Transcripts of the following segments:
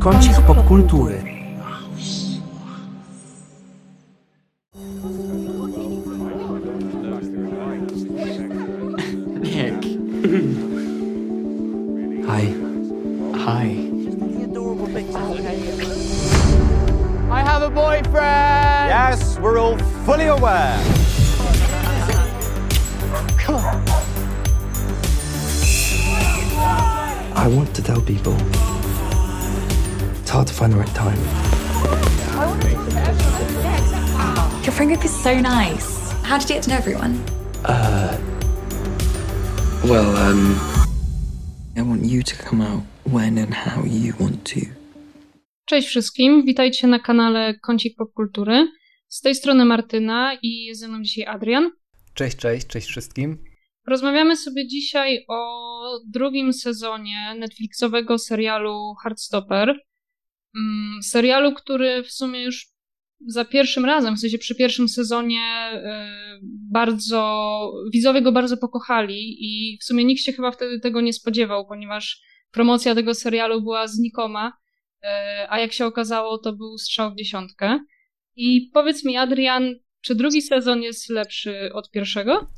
Kącik popkultury. So nice. How did you get to know everyone? Well, um. I want you to come out when and how you want to. Cześć wszystkim, witajcie na kanale Kącik Popkultury. Z tej strony Martyna i jest ze mną dzisiaj Adrian. Cześć, cześć, cześć wszystkim. Rozmawiamy sobie dzisiaj o drugim sezonie Netflixowego serialu Heartstopper. Mm, serialu, który w sumie już za pierwszym razem, w sensie przy pierwszym sezonie y, bardzo, widzowie go bardzo pokochali i w sumie nikt się chyba wtedy tego nie spodziewał, ponieważ promocja tego serialu była znikoma, y, a jak się okazało, to był strzał w dziesiątkę. I powiedz mi, Adrian, czy drugi sezon jest lepszy od pierwszego?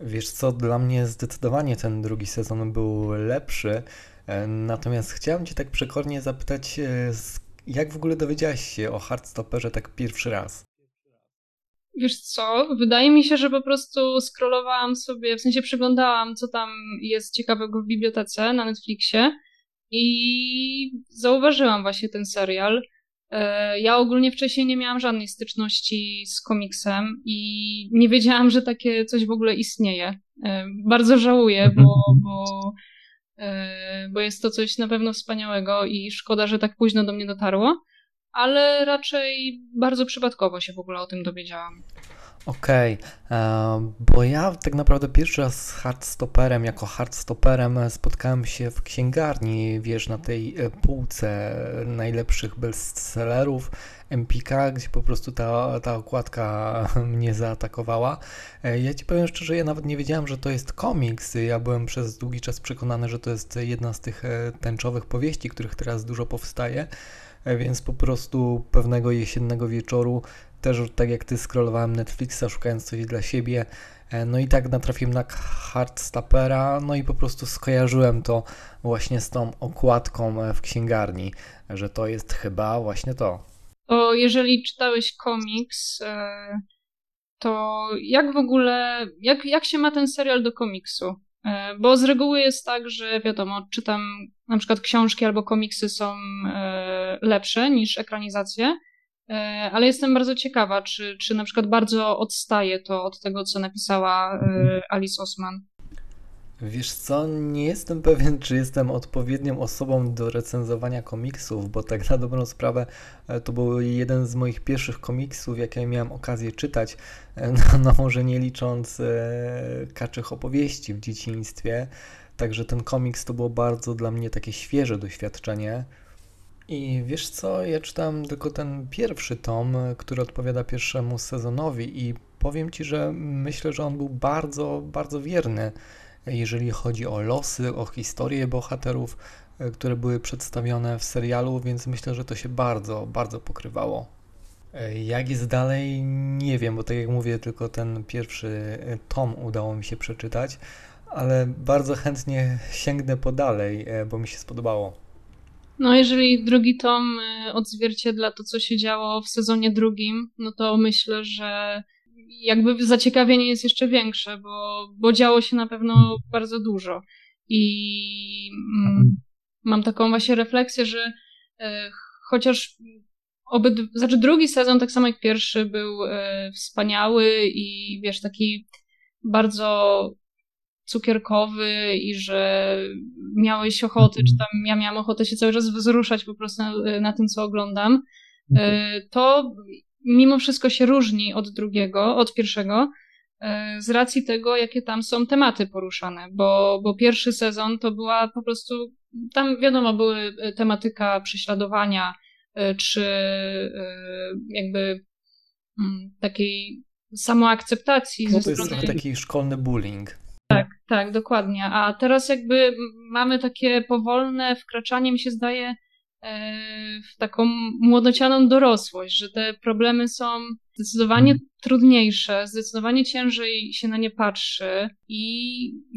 Wiesz co, dla mnie zdecydowanie ten drugi sezon był lepszy. e, Natomiast chciałem Cię tak przekornie zapytać, e, s- jak w ogóle dowiedziałaś się o Heartstopperze tak pierwszy raz? Wiesz co, wydaje mi się, że po prostu scrollowałam sobie, w sensie przeglądałam, co tam jest ciekawego w bibliotece na Netflixie i zauważyłam właśnie ten serial. E, Ja ogólnie wcześniej nie miałam żadnej styczności z komiksem i nie wiedziałam, że takie coś w ogóle istnieje. E, Bardzo żałuję, bo, bo, bo jest to coś na pewno wspaniałego i szkoda, że tak późno do mnie dotarło ale raczej bardzo przypadkowo się w ogóle o tym dowiedziałam. Okej, e, bo ja tak naprawdę pierwszy raz z Heartstopperem, jako Heartstopperem e, spotkałem się w księgarni, wiesz, na tej e, półce najlepszych bestsellerów Empika, gdzie po prostu ta, ta okładka mnie zaatakowała. E, Ja ci powiem szczerze, ja nawet nie wiedziałem, że to jest komiks. Ja byłem przez długi czas przekonany, że to jest jedna z tych tęczowych powieści, których teraz dużo powstaje. Więc po prostu pewnego jesiennego wieczoru też tak jak ty scrollowałem Netflixa szukając coś dla siebie. E, No i tak natrafiłem na Heartstoppera, no i po prostu skojarzyłem to właśnie z tą okładką e, w księgarni, że to jest chyba właśnie to. To jeżeli czytałeś komiks, e, to jak w ogóle, jak, jak się ma ten serial do komiksu? Bo z reguły jest tak, że wiadomo, czytam na przykład książki albo komiksy są lepsze niż ekranizacje, ale jestem bardzo ciekawa, czy, czy na przykład bardzo odstaje to od tego, co napisała e, Alice Osman. Wiesz co, nie jestem pewien, czy jestem odpowiednią osobą do recenzowania komiksów, bo tak na dobrą sprawę e, to był jeden z moich pierwszych komiksów, jakie miałem okazję czytać, e, no, no może nie licząc e, kaczych opowieści w dzieciństwie, także ten komiks to było bardzo dla mnie takie świeże doświadczenie. I wiesz co, ja czytałem tylko ten pierwszy tom, który odpowiada pierwszemu sezonowi i powiem Ci, że myślę, że on był bardzo, bardzo wierny jeżeli chodzi o losy, o historie bohaterów, e, które były przedstawione w serialu, więc myślę, że to się bardzo, bardzo pokrywało. E, Jak jest dalej, nie wiem, bo tak jak mówię, tylko ten pierwszy e, tom udało mi się przeczytać, ale bardzo chętnie sięgnę po dalej, bo mi się spodobało. No, jeżeli drugi tom y, odzwierciedla to, co się działo w sezonie drugim, no to myślę, że jakby zaciekawienie jest jeszcze większe, bo, bo działo się na pewno bardzo dużo. I mm, mam taką właśnie refleksję, że y, chociaż obyd... znaczy drugi sezon, tak samo jak pierwszy, był y, wspaniały i wiesz, taki bardzo cukierkowy i że miałeś ochotę, czy tam ja miałam ochotę się cały czas wzruszać po prostu na, na tym, co oglądam, y, to mimo wszystko się różni od drugiego, od pierwszego, y, z racji tego, jakie tam są tematy poruszane, bo, bo pierwszy sezon to była po prostu, tam wiadomo, były tematyka prześladowania, czy jakby mm, takiej samoakceptacji No ze to jest taki szkolny bullying. Tak, dokładnie. A teraz jakby mamy takie powolne wkraczanie, mi się zdaje, w taką młodocianą dorosłość, że te problemy są zdecydowanie mhm. trudniejsze, zdecydowanie ciężej się na nie patrzy i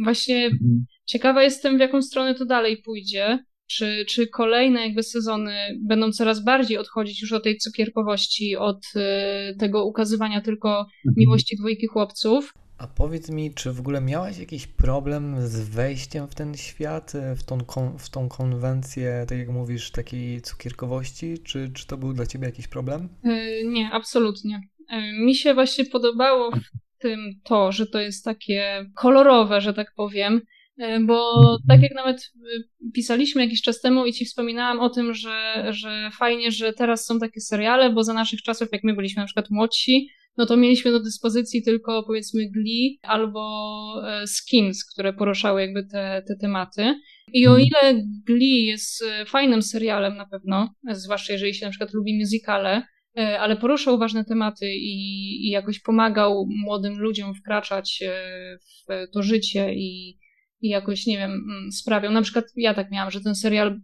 właśnie mhm. ciekawa jestem, w jaką stronę to dalej pójdzie. Czy, czy kolejne jakby sezony będą coraz bardziej odchodzić już od tej cukierkowości, od y, tego ukazywania tylko mhm. miłości dwójki chłopców? A powiedz mi, czy w ogóle miałaś jakiś problem z wejściem w ten świat, y, w tą, w tą konwencję, tak jak mówisz, takiej cukierkowości? Czy, czy to był dla ciebie jakiś problem? Y, nie, absolutnie. Mi się właśnie podobało w tym to, że to jest takie kolorowe, że tak powiem. E, bo tak jak nawet e, pisaliśmy jakiś czas temu i ci wspominałam o tym, że, że fajnie, że teraz są takie seriale, bo za naszych czasów, jak my byliśmy na przykład młodsi, no to mieliśmy do dyspozycji tylko powiedzmy Glee albo e, Skins, które poruszały jakby te, te tematy. I o mhm. ile Glee jest fajnym serialem na pewno, zwłaszcza jeżeli się na przykład lubi musicale, ale poruszał ważne tematy i, i jakoś pomagał młodym ludziom wkraczać w to życie i, i jakoś, nie wiem, mm, sprawiał. Na przykład ja tak miałam, że ten serial mm,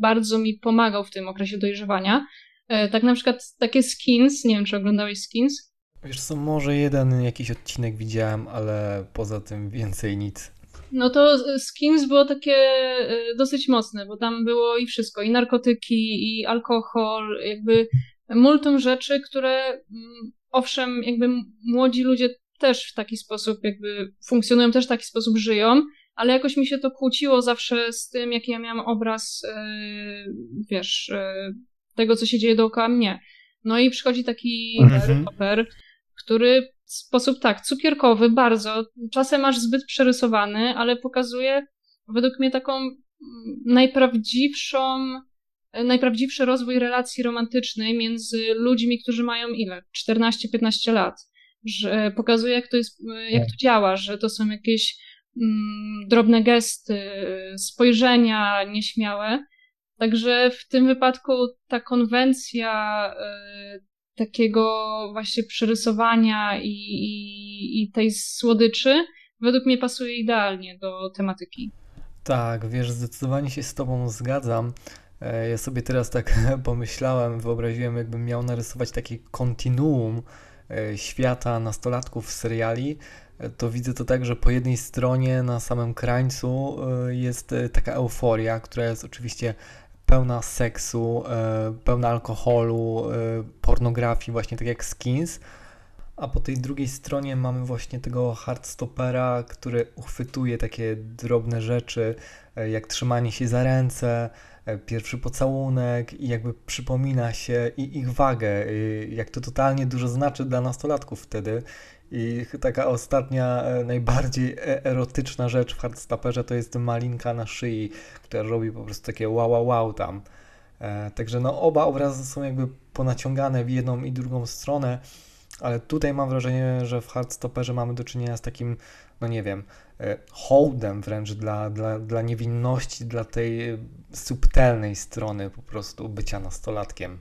bardzo mi pomagał w tym okresie dojrzewania. E, tak na przykład takie Skins, nie wiem czy oglądałeś Skins? Wiesz co, może jeden jakiś odcinek widziałem, ale poza tym więcej nic. No to Skins było takie e, dosyć mocne, bo tam było i wszystko, i narkotyki, i alkohol, jakby multum rzeczy, które mm, owszem, jakby młodzi ludzie też w taki sposób jakby funkcjonują, też w taki sposób żyją, ale jakoś mi się to kłóciło zawsze z tym, jaki ja miałam obraz, yy, wiesz, yy, tego, co się dzieje dookoła mnie. No i przychodzi taki mhm. Który w sposób tak, cukierkowy, bardzo, czasem aż zbyt przerysowany, ale pokazuje według mnie taką mm, najprawdziwszą, najprawdziwszy rozwój relacji romantycznej między ludźmi, którzy mają ile? 14-15 lat że pokazuje, jak to, jest, jak to działa, że to są jakieś mm, drobne gesty, spojrzenia nieśmiałe. Także w tym wypadku ta konwencja y, takiego właśnie przerysowania i, i, i tej słodyczy według mnie pasuje idealnie do tematyki. Tak, wiesz, zdecydowanie się z Tobą zgadzam. E, ja sobie teraz tak pomyślałem, wyobraziłem, jakbym miał narysować takie kontinuum E, świata nastolatków seriali, e, to widzę to tak, że po jednej stronie na samym krańcu e, jest taka euforia, która jest oczywiście pełna seksu, pełna alkoholu, pornografii, właśnie tak jak Skins, a po tej drugiej stronie mamy właśnie tego hardstopera, który uchwytuje takie drobne rzeczy, jak trzymanie się za ręce, E, pierwszy pocałunek i jakby przypomina się i ich wagę, jak to totalnie dużo znaczy dla nastolatków wtedy. I taka ostatnia, e, najbardziej e, erotyczna rzecz w Hardstopperze to jest malinka na szyi, która robi po prostu takie wow, wow, wow tam. Także no oba obrazy są jakby ponaciągane w jedną i drugą stronę, ale tutaj mam wrażenie, że w Hardstopperze mamy do czynienia z takim, no nie wiem, E, hołdem wręcz dla, dla, dla niewinności, dla tej subtelnej strony po prostu bycia nastolatkiem.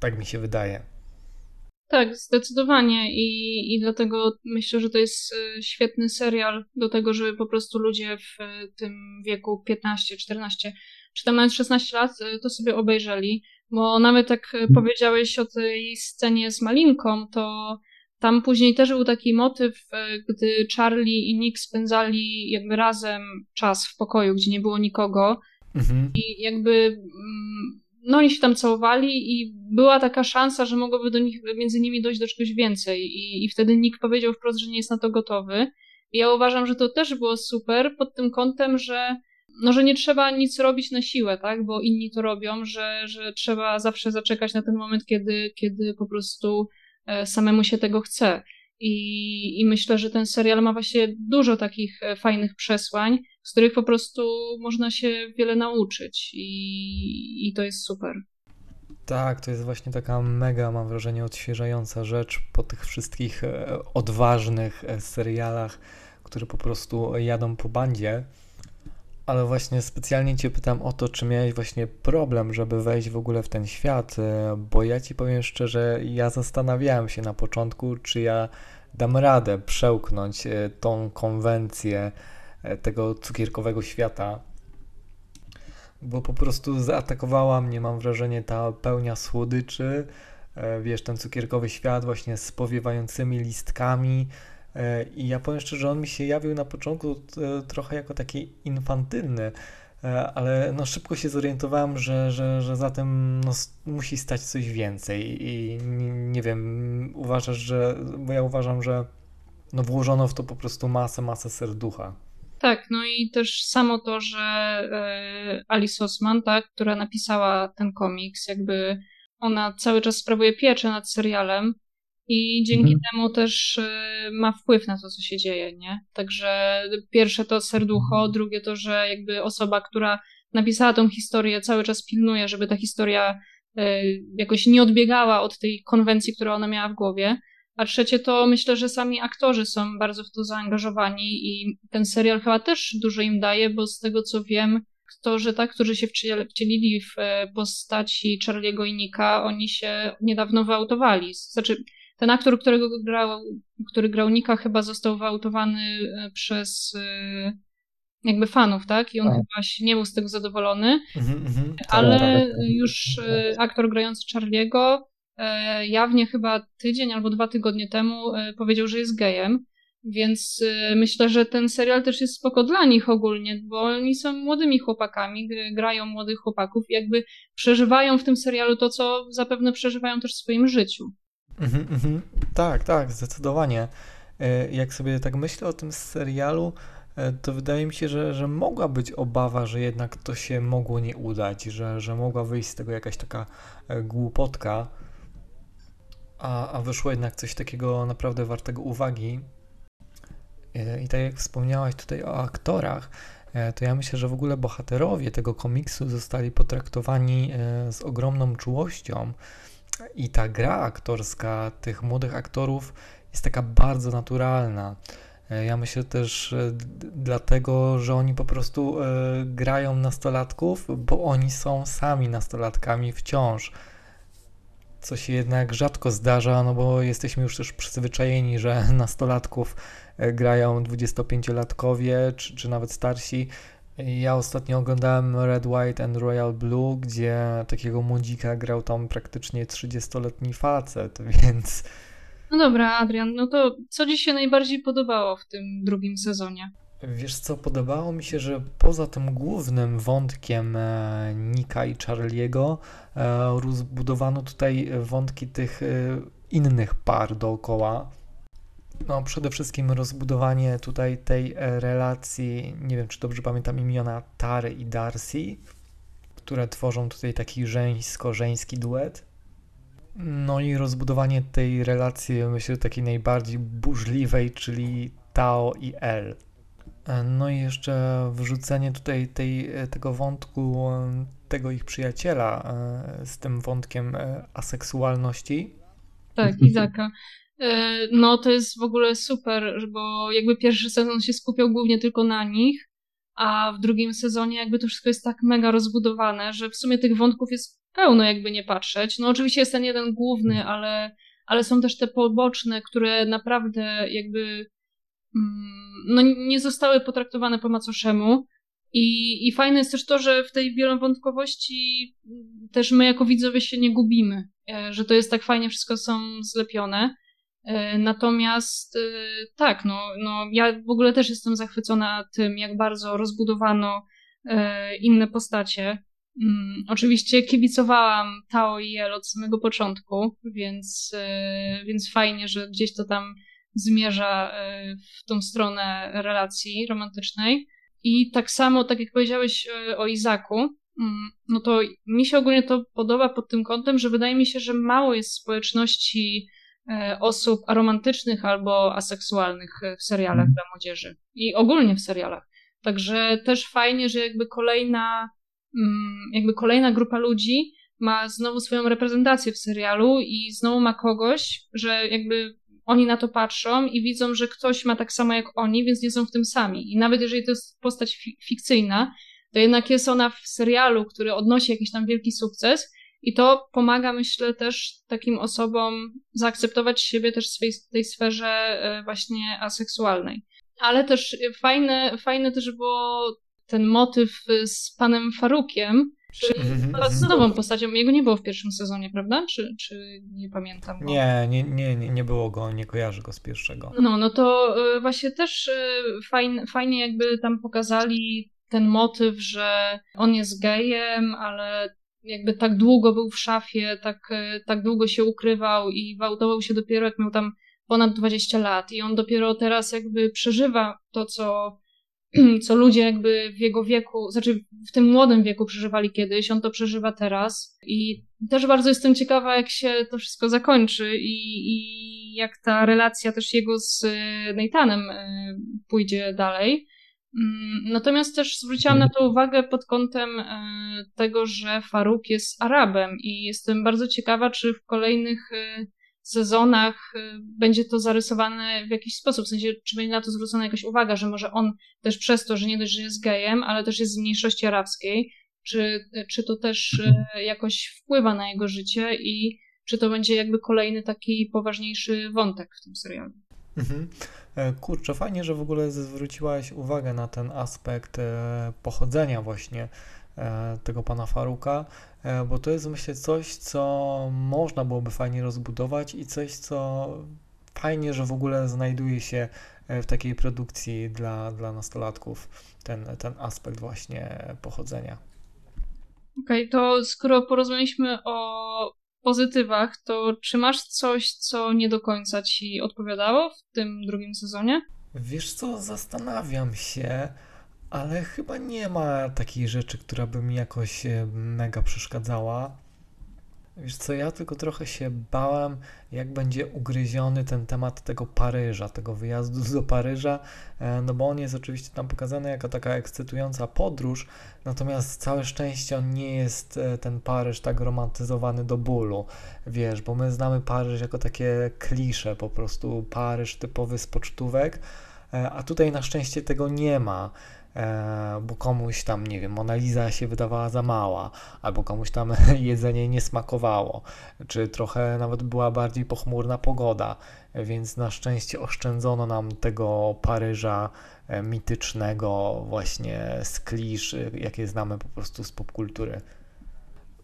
Tak mi się wydaje. Tak, zdecydowanie I, i dlatego myślę, że to jest e, świetny serial do tego, żeby po prostu ludzie w e, tym wieku 15, 14 czy tam nawet 16 lat to sobie obejrzeli, bo nawet jak powiedziałeś o tej scenie z Malinką, to tam później też był taki motyw, e, gdy Charlie i Nick spędzali jakby razem czas w pokoju, gdzie nie było nikogo. Mhm. I jakby mm, no oni się tam całowali i była taka szansa, że mogłoby do nich, między nimi dojść do czegoś więcej. I, i wtedy Nick powiedział wprost, że nie jest na to gotowy. I ja uważam, że to też było super pod tym kątem, że no, że nie trzeba nic robić na siłę, tak, bo inni to robią, że, że trzeba zawsze zaczekać na ten moment, kiedy, kiedy po prostu samemu się tego chce. I, I myślę, że ten serial ma właśnie dużo takich e, fajnych przesłań, z których po prostu można się wiele nauczyć i, i to jest super. Tak, to jest właśnie taka mega, mam wrażenie, odświeżająca rzecz po tych wszystkich e, odważnych serialach, które po prostu jadą po bandzie. Ale właśnie specjalnie Cię pytam o to, czy miałeś właśnie problem, żeby wejść w ogóle w ten świat, e, bo ja Ci powiem szczerze, ja zastanawiałem się na początku, czy ja dam radę przełknąć e, tą konwencję e, tego cukierkowego świata. bo po prostu zaatakowała mnie, mam wrażenie, ta pełnia słodyczy, wiesz, ten cukierkowy świat właśnie z powiewającymi listkami. E, I ja powiem szczerze, że on mi się jawił na początku e, trochę jako taki infantylny, ale no szybko się zorientowałem, że, że, że za tym no, musi stać coś więcej. I nie wiem, uważasz, że. Bo ja uważam, że no włożono w to po prostu masę, masę serducha. Tak, no i też samo to, że e, Alice Osman, tak, która napisała ten komiks, jakby ona cały czas sprawuje pieczę nad serialem i dzięki mhm. temu też e, ma wpływ na to, co się dzieje, nie? Także pierwsze to serducho, drugie to, że jakby osoba, która napisała tą historię, cały czas pilnuje, żeby ta historia e, jakoś nie odbiegała od tej konwencji, którą ona miała w głowie. A trzecie to myślę, że sami aktorzy są bardzo w to zaangażowani i ten serial chyba też dużo im daje, bo z tego co wiem, aktorzy, tak, którzy się wcielili w e, postaci Charlie'ego i Nika, oni się niedawno wyautowali. Znaczy, ten aktor, którego grał, który grał Nika, chyba został wyautowany e, przez e, jakby fanów, tak? I on tak. chyba się nie był z tego zadowolony. Mm -hmm, ale tak, tak. już aktor grający Charlie'ego E, jawnie chyba tydzień albo dwa tygodnie temu e, powiedział, że jest gejem. Więc e, myślę, że ten serial też jest spoko dla nich ogólnie, bo oni są młodymi chłopakami, grają młodych chłopaków i jakby przeżywają w tym serialu to, co zapewne przeżywają też w swoim życiu. Mhm, mhm. Tak, tak, zdecydowanie. Jak sobie tak myślę o tym serialu, to wydaje mi się, że, że mogła być obawa, że jednak to się mogło nie udać, że, że mogła wyjść z tego jakaś taka głupotka a, a wyszło jednak coś takiego naprawdę wartego uwagi. E, I tak jak wspomniałaś tutaj o aktorach, e, to ja myślę, że w ogóle bohaterowie tego komiksu zostali potraktowani e, z ogromną czułością. I ta gra aktorska tych młodych aktorów jest taka bardzo naturalna. Ja myślę też dlatego, że oni po prostu grają nastolatków, bo oni są sami nastolatkami wciąż co się jednak rzadko zdarza, no bo jesteśmy już też przyzwyczajeni, że nastolatków e, grają 25-latkowie czy, czy nawet starsi. Ja ostatnio oglądałem Red, White and Royal Blue, gdzie takiego młodzika grał tam praktycznie 30-letni facet, więc... No dobra, Adrian, no to co Ci się najbardziej podobało w tym drugim sezonie? Wiesz co, podobało mi się, że poza tym głównym wątkiem e, Nika i Charlie'ego e, rozbudowano tutaj wątki tych e, innych par dookoła. No, przede wszystkim rozbudowanie tutaj tej relacji, nie wiem czy dobrze pamiętam imiona, Tary i Darcy, które tworzą tutaj taki żeńsko-żeński duet. No i rozbudowanie tej relacji, myślę, takiej najbardziej burzliwej, czyli Tao i El. E, no i jeszcze wrzucenie tutaj tej, e, tego wątku e, tego ich przyjaciela z tym wątkiem aseksualności. Tak, Izaka. No to jest w ogóle super, bo jakby pierwszy sezon się skupiał głównie tylko na nich, a w drugim sezonie jakby to wszystko jest tak mega rozbudowane, że w sumie tych wątków jest pełno jakby nie patrzeć. No oczywiście jest ten jeden główny, ale, ale są też te poboczne, które naprawdę jakby Mm, no, nie zostały potraktowane po macoszemu. I, I fajne jest też to, że w tej wielowątkowości też my jako widzowie się nie gubimy, e, że to jest tak fajnie, wszystko są zlepione. E, natomiast e, tak, no, no ja w ogóle też jestem zachwycona tym, jak bardzo rozbudowano inne postacie. Mm, oczywiście kibicowałam Tao i El od samego początku, więc, więc fajnie, że gdzieś to tam zmierza e, w tą stronę relacji romantycznej. I tak samo, tak jak powiedziałeś e, o Izaku, mm, no to mi się ogólnie to podoba pod tym kątem, że wydaje mi się, że mało jest społeczności e, osób aromantycznych albo aseksualnych w serialach mm. dla młodzieży i ogólnie w serialach. Także też fajnie, że jakby kolejna, mm, jakby kolejna grupa ludzi ma znowu swoją reprezentację w serialu i znowu ma kogoś, że jakby oni na to patrzą i widzą, że ktoś ma tak samo jak oni, więc nie są w tym sami. I nawet jeżeli to jest postać fi fikcyjna, to jednak jest ona w serialu, który odnosi jakiś tam wielki sukces i to pomaga, myślę, też takim osobom zaakceptować siebie też w tej sferze e, właśnie aseksualnej. Ale też fajne, fajne też było ten motyw z panem Farukiem, czy Mhm, z nową postacią, jego nie było w pierwszym sezonie, prawda? Czy, czy nie pamiętam? Go? Nie, nie, nie, nie, było go, nie kojarzę go z pierwszego. No, no to y, właśnie też y, fajnie, fajnie jakby tam pokazali ten motyw, że on jest gejem, ale jakby tak długo był w szafie, tak, y, tak długo się ukrywał i gwałtował się dopiero jak miał tam ponad 20 lat i on dopiero teraz jakby przeżywa to, co, co ludzie jakby w jego wieku, znaczy w tym młodym wieku przeżywali kiedyś, on to przeżywa teraz i też bardzo jestem ciekawa, jak się to wszystko zakończy i, i jak ta relacja też jego z y, Nathanem y, pójdzie dalej. Mm, Natomiast też zwróciłam na to uwagę pod kątem y, tego, że Faruk jest Arabem i jestem bardzo ciekawa, czy w kolejnych y, sezonach y, będzie to zarysowane w jakiś sposób, w sensie, czy będzie na to zwrócona jakaś uwaga, że może on też przez to, że nie dość, że jest gejem, ale też jest z mniejszości arabskiej, czy, czy to też y, jakoś wpływa na jego życie i czy to będzie jakby kolejny taki poważniejszy wątek w tym serialu. Mhm. E, Kurczę, fajnie, że w ogóle zwróciłaś uwagę na ten aspekt e, pochodzenia właśnie e, tego pana Faruka, bo to jest myślę coś, co można byłoby fajnie rozbudować i coś, co fajnie, że w ogóle znajduje się w takiej produkcji dla, dla nastolatków, ten, ten aspekt właśnie pochodzenia. Okej, to skoro porozmawialiśmy o pozytywach, to czy masz coś, co nie do końca ci odpowiadało w tym drugim sezonie? Wiesz co, zastanawiam się, ale chyba nie ma takiej rzeczy, która by mi jakoś e, mega przeszkadzała. Wiesz co, ja tylko trochę się bałem, jak będzie ugryziony ten temat tego Paryża, tego wyjazdu do Paryża, e, no bo on jest oczywiście tam pokazany jako taka ekscytująca podróż, natomiast całe szczęście on nie jest e, ten Paryż tak romantyzowany do bólu, wiesz, bo my znamy Paryż jako takie klisze, po prostu Paryż typowy z pocztówek, e, a tutaj na szczęście tego nie ma bo komuś tam, nie wiem, Mona Lisa się wydawała za mała, albo komuś tam jedzenie nie smakowało, czy trochę nawet była bardziej pochmurna pogoda, więc na szczęście oszczędzono nam tego Paryża e, mitycznego, właśnie z klisz, e, jakie znamy po prostu z popkultury.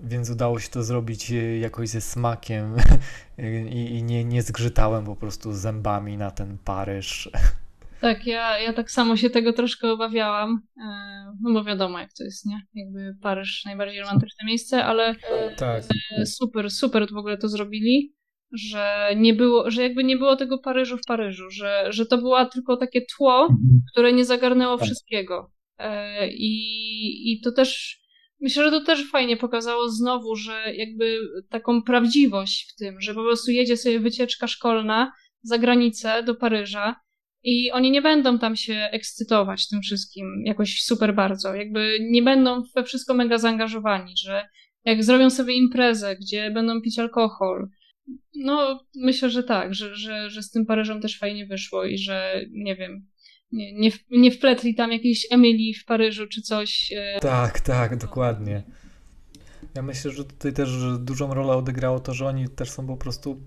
Więc udało się to zrobić e, jakoś ze smakiem i, i nie, nie zgrzytałem po prostu zębami na ten Paryż. Tak, ja, ja tak samo się tego troszkę obawiałam, e, no bo wiadomo jak to jest, nie? Jakby Paryż najbardziej romantyczne miejsce, ale Tak. e, super, super w ogóle to zrobili, że nie było, że jakby nie było tego Paryżu w Paryżu, że, że to było tylko takie tło, które nie zagarnęło Tak. wszystkiego. E, I, I to też, myślę, że to też fajnie pokazało znowu, że jakby taką prawdziwość w tym, że po prostu jedzie sobie wycieczka szkolna za granicę do Paryża i oni nie będą tam się ekscytować tym wszystkim jakoś super bardzo. Jakby nie będą we wszystko mega zaangażowani, że jak zrobią sobie imprezę, gdzie będą pić alkohol, no myślę, że tak, że, że, że z tym Paryżem też fajnie wyszło i że nie wiem, nie, nie, nie wpletli tam jakiejś Emilii w Paryżu czy coś. e, Tak, tak, dokładnie. Ja myślę, że tutaj też dużą rolę odegrało to, że oni też są po prostu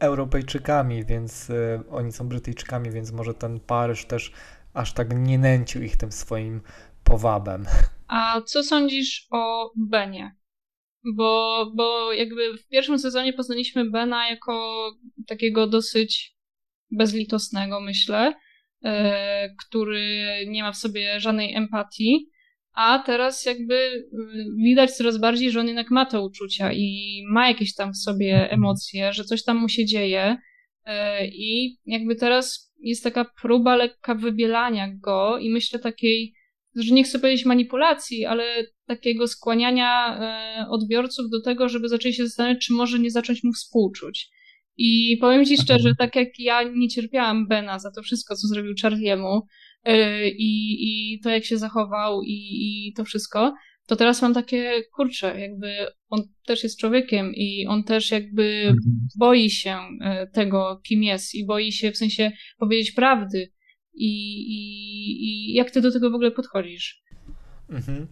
Europejczykami, więc e, oni są Brytyjczykami, więc może ten Paryż też aż tak nie nęcił ich tym swoim powabem. A co sądzisz o Benie? Bo, bo jakby w pierwszym sezonie poznaliśmy Bena jako takiego dosyć bezlitosnego, myślę, e, który nie ma w sobie żadnej empatii, a teraz jakby y, widać coraz bardziej, że on jednak ma te uczucia i ma jakieś tam w sobie emocje, że coś tam mu się dzieje e, i jakby teraz jest taka próba lekka wybielania go i myślę takiej że nie chcę powiedzieć manipulacji, ale takiego skłaniania e, odbiorców do tego, żeby zaczęli się zastanawiać, czy może nie zacząć mu współczuć. I powiem ci szczerze, tak jak ja nie cierpiałam Bena za to wszystko, co zrobił Charliemu i, i to, jak się zachował i, i to wszystko, to teraz mam takie, kurczę, jakby on też jest człowiekiem i on też jakby boi się e, tego, kim jest i boi się w sensie powiedzieć prawdy. I, i, I jak ty do tego w ogóle podchodzisz? Mhm.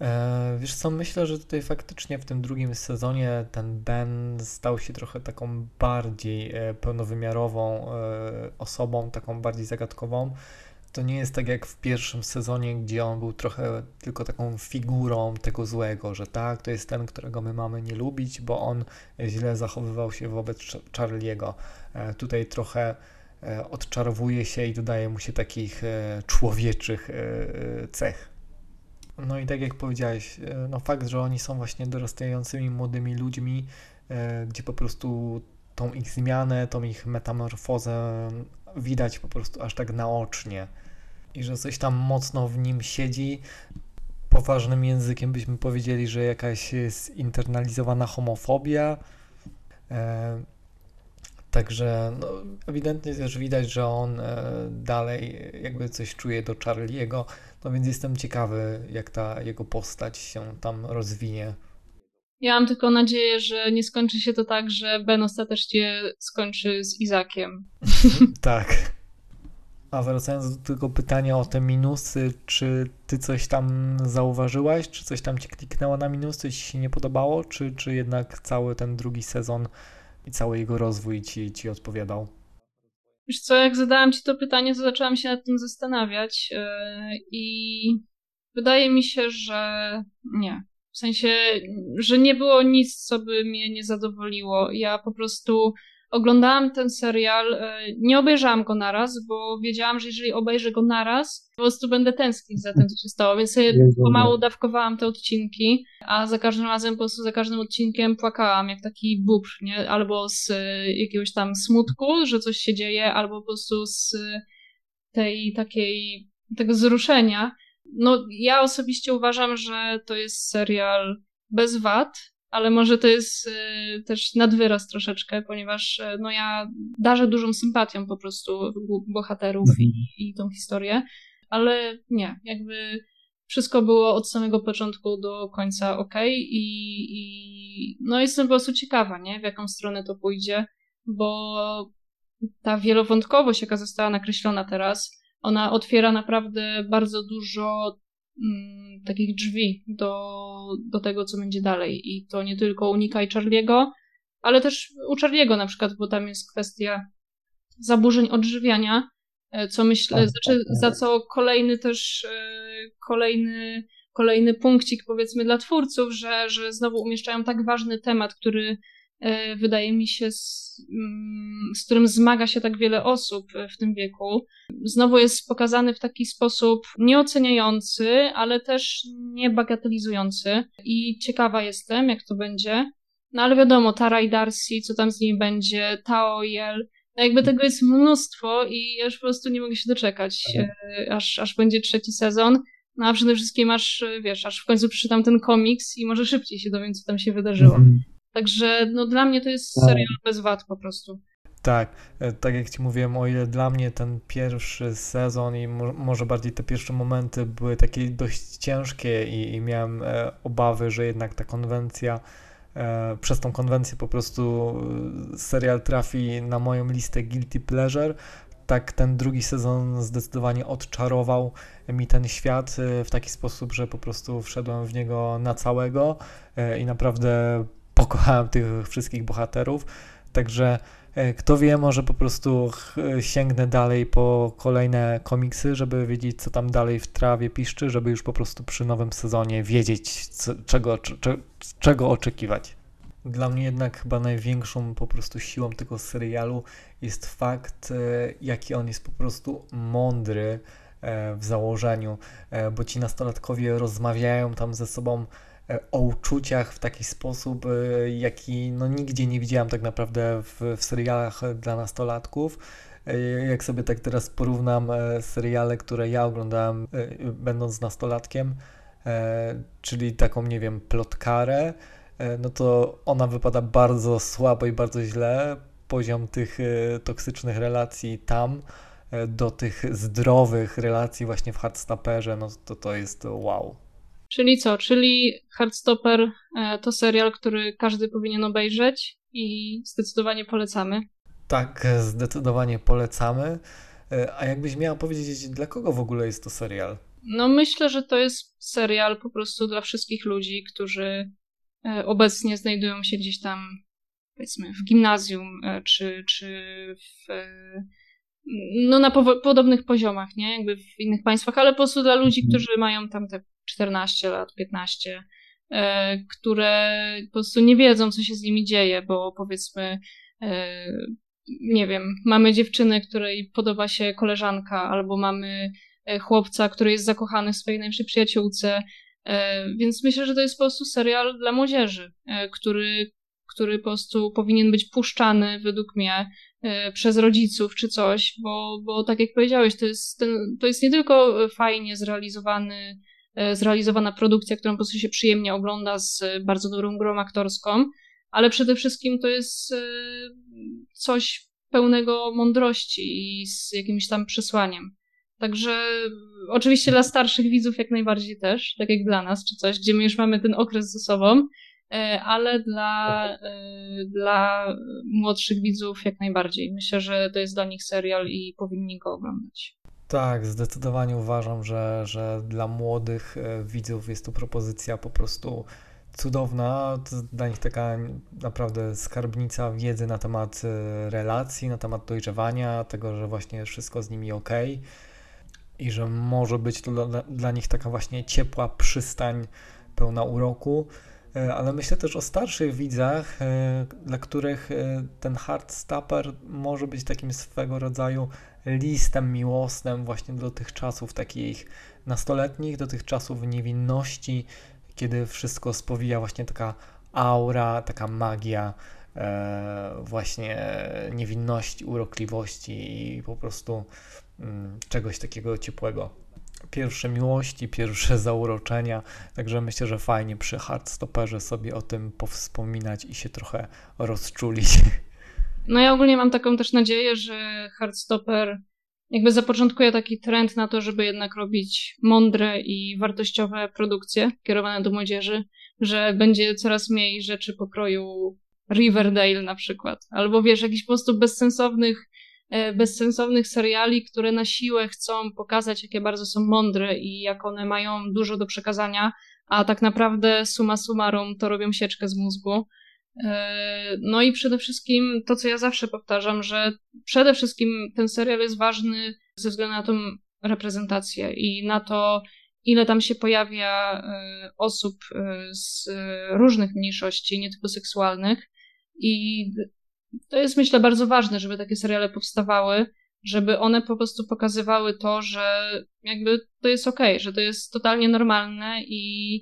E, wiesz co, myślę, że tutaj faktycznie w tym drugim sezonie ten Ben stał się trochę taką bardziej e, pełnowymiarową e, osobą, taką bardziej zagadkową. To nie jest tak jak w pierwszym sezonie, gdzie on był trochę tylko taką figurą tego złego, że tak, to jest ten, którego my mamy nie lubić, bo on źle zachowywał się wobec Charlie'ego. E, tutaj trochę e, odczarowuje się i dodaje mu się takich e, człowieczych cech. No i tak jak powiedziałeś, no fakt, że oni są właśnie dorastającymi młodymi ludźmi, gdzie po prostu tą ich zmianę, tą ich metamorfozę widać po prostu aż tak naocznie i że coś tam mocno w nim siedzi. Poważnym językiem byśmy powiedzieli, że jakaś zinternalizowana homofobia. E, także no, ewidentnie też widać, że on e, dalej jakby coś czuje do Charlie'ego, no więc jestem ciekawy, jak ta jego postać się tam rozwinie. Ja mam tylko nadzieję, że nie skończy się to tak, że Ben ostatecznie skończy z Izakiem. tak. A wracając do tego pytania o te minusy, czy ty coś tam zauważyłaś, czy coś tam ci kliknęło na minusy, ci się nie podobało, czy, czy jednak cały ten drugi sezon i cały jego rozwój ci, ci odpowiadał? Wiesz co, jak zadałam ci to pytanie, to zaczęłam się nad tym zastanawiać yy, i wydaje mi się, że nie. W sensie, że nie było nic, co by mnie nie zadowoliło. Ja po prostu oglądałam ten serial, e, nie obejrzałam go naraz, bo wiedziałam, że jeżeli obejrzę go naraz, po prostu będę tęsknić za tym, co się stało, więc sobie pomału dawkowałam te odcinki, a za każdym razem, po prostu za każdym odcinkiem płakałam, jak taki bubr, nie? Albo z e, jakiegoś tam smutku, że coś się dzieje, albo po prostu z tej takiej, tego wzruszenia. No, ja osobiście uważam, że to jest serial bez wad, ale może to jest y, też nadwyraz troszeczkę, ponieważ y, no ja darzę dużą sympatią po prostu bohaterów i, i tą historię, ale nie, jakby wszystko było od samego początku do końca ok i, i no jestem po prostu ciekawa, nie, w jaką stronę to pójdzie, bo ta wielowątkowość, jaka została nakreślona teraz, ona otwiera naprawdę bardzo dużo mm, takich drzwi do, do tego, co będzie dalej. I to nie tylko unikaj Charlie'ego, ale też u Charlie'ego na przykład, bo tam jest kwestia zaburzeń odżywiania, e, co myślę, tak, znaczy tak, tak. za co kolejny też e, kolejny, kolejny punkcik powiedzmy dla twórców, że, że znowu umieszczają tak ważny temat, który wydaje mi się, z, mm, z, którym zmaga się tak wiele osób w tym wieku. Znowu jest pokazany w taki sposób nieoceniający, ale też niebagatelizujący. I ciekawa jestem, jak to będzie. No ale wiadomo, Tara i Darcy, co tam z nimi będzie, Tao i El. No jakby tego jest mnóstwo i ja już po prostu nie mogę się doczekać, e, aż, aż będzie trzeci sezon. No a przede wszystkim aż, wiesz, aż w końcu przeczytam ten komiks i może szybciej się dowiem, co tam się wydarzyło. -hmm. Także no, dla mnie to jest tak. serial bez wad po prostu. Tak, e, tak jak Ci mówiłem, o ile dla mnie ten pierwszy sezon i mo może bardziej te pierwsze momenty były takie dość ciężkie i, i miałem e, obawy, że jednak ta konwencja, e, przez tą konwencję po prostu e, serial trafi na moją listę Guilty Pleasure, tak ten drugi sezon zdecydowanie odczarował mi ten świat e, w taki sposób, że po prostu wszedłem w niego na całego i naprawdę pokochałem tych wszystkich bohaterów, także e, kto wie, może po prostu sięgnę dalej po kolejne komiksy, żeby wiedzieć, co tam dalej w trawie piszczy, żeby już po prostu przy nowym sezonie wiedzieć, co, czego, czego oczekiwać. Dla mnie jednak chyba największą po prostu siłą tego serialu jest fakt, e, jaki on jest po prostu mądry e, w założeniu, bo ci nastolatkowie rozmawiają tam ze sobą o uczuciach w taki sposób, e, jaki no, nigdzie nie widziałem tak naprawdę w, w serialach dla nastolatków. E, jak sobie tak teraz porównam seriale, które ja oglądałem będąc nastolatkiem, czyli taką, nie wiem, plotkarę, no to ona wypada bardzo słabo i bardzo źle. Poziom tych toksycznych relacji tam do tych zdrowych relacji właśnie w Hardstopperze, no to to jest wow. Czyli co? Czyli Hardstopper e, to serial, który każdy powinien obejrzeć i zdecydowanie polecamy. Tak, zdecydowanie polecamy. E, a jakbyś miała powiedzieć, dla kogo w ogóle jest to serial? No myślę, że to jest serial po prostu dla wszystkich ludzi, którzy e, obecnie znajdują się gdzieś tam, powiedzmy, w gimnazjum, czy, czy w no na podobnych poziomach, nie? Jakby w innych państwach, ale po prostu dla ludzi, Mhm. którzy mają tam te 14 lat, 15, e, które po prostu nie wiedzą, co się z nimi dzieje, bo powiedzmy, e, nie wiem, mamy dziewczynę, której podoba się koleżanka, albo mamy e, chłopca, który jest zakochany w swojej najlepszej przyjaciółce, więc myślę, że to jest po prostu serial dla młodzieży, który, który po prostu powinien być puszczany według mnie przez rodziców czy coś, bo, bo tak jak powiedziałeś, to jest, ten, to jest nie tylko fajnie zrealizowany, zrealizowana produkcja, którą po prostu się przyjemnie ogląda z bardzo dobrą grą aktorską, ale przede wszystkim to jest e, coś pełnego mądrości i z jakimś tam przesłaniem. Także oczywiście dla starszych widzów jak najbardziej też, tak jak dla nas czy coś, gdzie my już mamy ten okres ze sobą, e, ale dla, e, dla młodszych widzów jak najbardziej. Myślę, że to jest dla nich serial i powinni go oglądać. Tak, zdecydowanie uważam, że, że dla młodych e, widzów jest to propozycja po prostu cudowna. To dla nich taka naprawdę skarbnica wiedzy na temat e, relacji, na temat dojrzewania, tego, że właśnie wszystko z nimi ok i że może być to dla, dla nich taka właśnie ciepła przystań pełna uroku. E, ale myślę też o starszych widzach, e, dla których ten Heartstopper może być takim swego rodzaju listem miłosnym właśnie do tych czasów takich nastoletnich, do tych czasów niewinności, kiedy wszystko spowija właśnie taka aura, taka magia e, właśnie niewinności, urokliwości i po prostu mm, czegoś takiego ciepłego. Pierwsze miłości, pierwsze zauroczenia, także myślę, że fajnie przy Hardstopperze sobie o tym powspominać i się trochę rozczulić. No ja ogólnie mam taką też nadzieję, że Hardstopper jakby zapoczątkuje taki trend na to, żeby jednak robić mądre i wartościowe produkcje kierowane do młodzieży, że będzie coraz mniej rzeczy pokroju Riverdale na przykład, albo wiesz, jakichś po prostu bezsensownych, bezsensownych seriali, które na siłę chcą pokazać, jakie bardzo są mądre i jak one mają dużo do przekazania, a tak naprawdę suma summarum to robią sieczkę z mózgu. E, no i przede wszystkim to, co ja zawsze powtarzam, że przede wszystkim ten serial jest ważny ze względu na tą reprezentację i na to, ile tam się pojawia e, osób e, z różnych mniejszości, nie tylko seksualnych. I to jest, myślę, bardzo ważne, żeby takie seriale powstawały, żeby one po prostu pokazywały to, że jakby to jest okej, okay, że to jest totalnie normalne i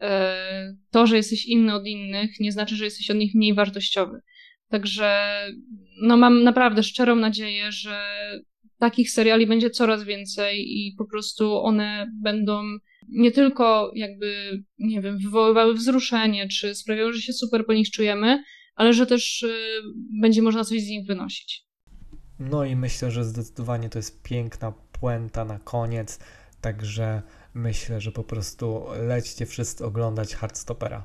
E, to, że jesteś inny od innych, nie znaczy, że jesteś od nich mniej wartościowy. Także no mam naprawdę szczerą nadzieję, że takich seriali będzie coraz więcej i po prostu one będą nie tylko jakby, nie wiem, wywoływały wzruszenie, czy sprawiały, że się super po nich czujemy, ale że też y, będzie można coś z nich wynosić. No i myślę, że zdecydowanie to jest piękna puenta na koniec, także myślę, że po prostu lećcie wszyscy oglądać Hardstopera.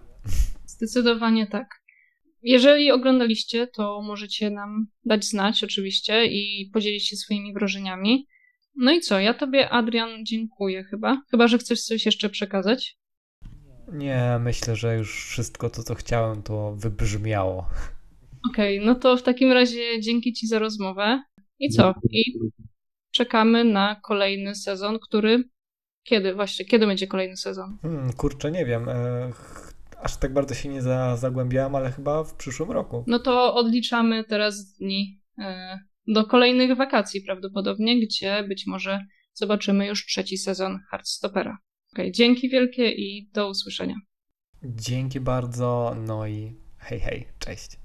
Zdecydowanie tak. Jeżeli oglądaliście, to możecie nam dać znać oczywiście i podzielić się swoimi wrażeniami. No i co, ja tobie Adrian dziękuję chyba. Chyba, że chcesz coś jeszcze przekazać. Nie, myślę, że już wszystko to, co chciałem, to wybrzmiało. Okej, okay, no to w takim razie dzięki ci za rozmowę. I co? I czekamy na kolejny sezon, który kiedy właśnie, kiedy będzie kolejny sezon? Hmm, kurczę, nie wiem. E, aż tak bardzo się nie za, zagłębiałem, ale chyba w przyszłym roku. No to odliczamy teraz dni e, do kolejnych wakacji prawdopodobnie, gdzie być może zobaczymy już trzeci sezon Heartstoppera. Okay, dzięki wielkie i do usłyszenia. Dzięki bardzo, no i hej hej, cześć.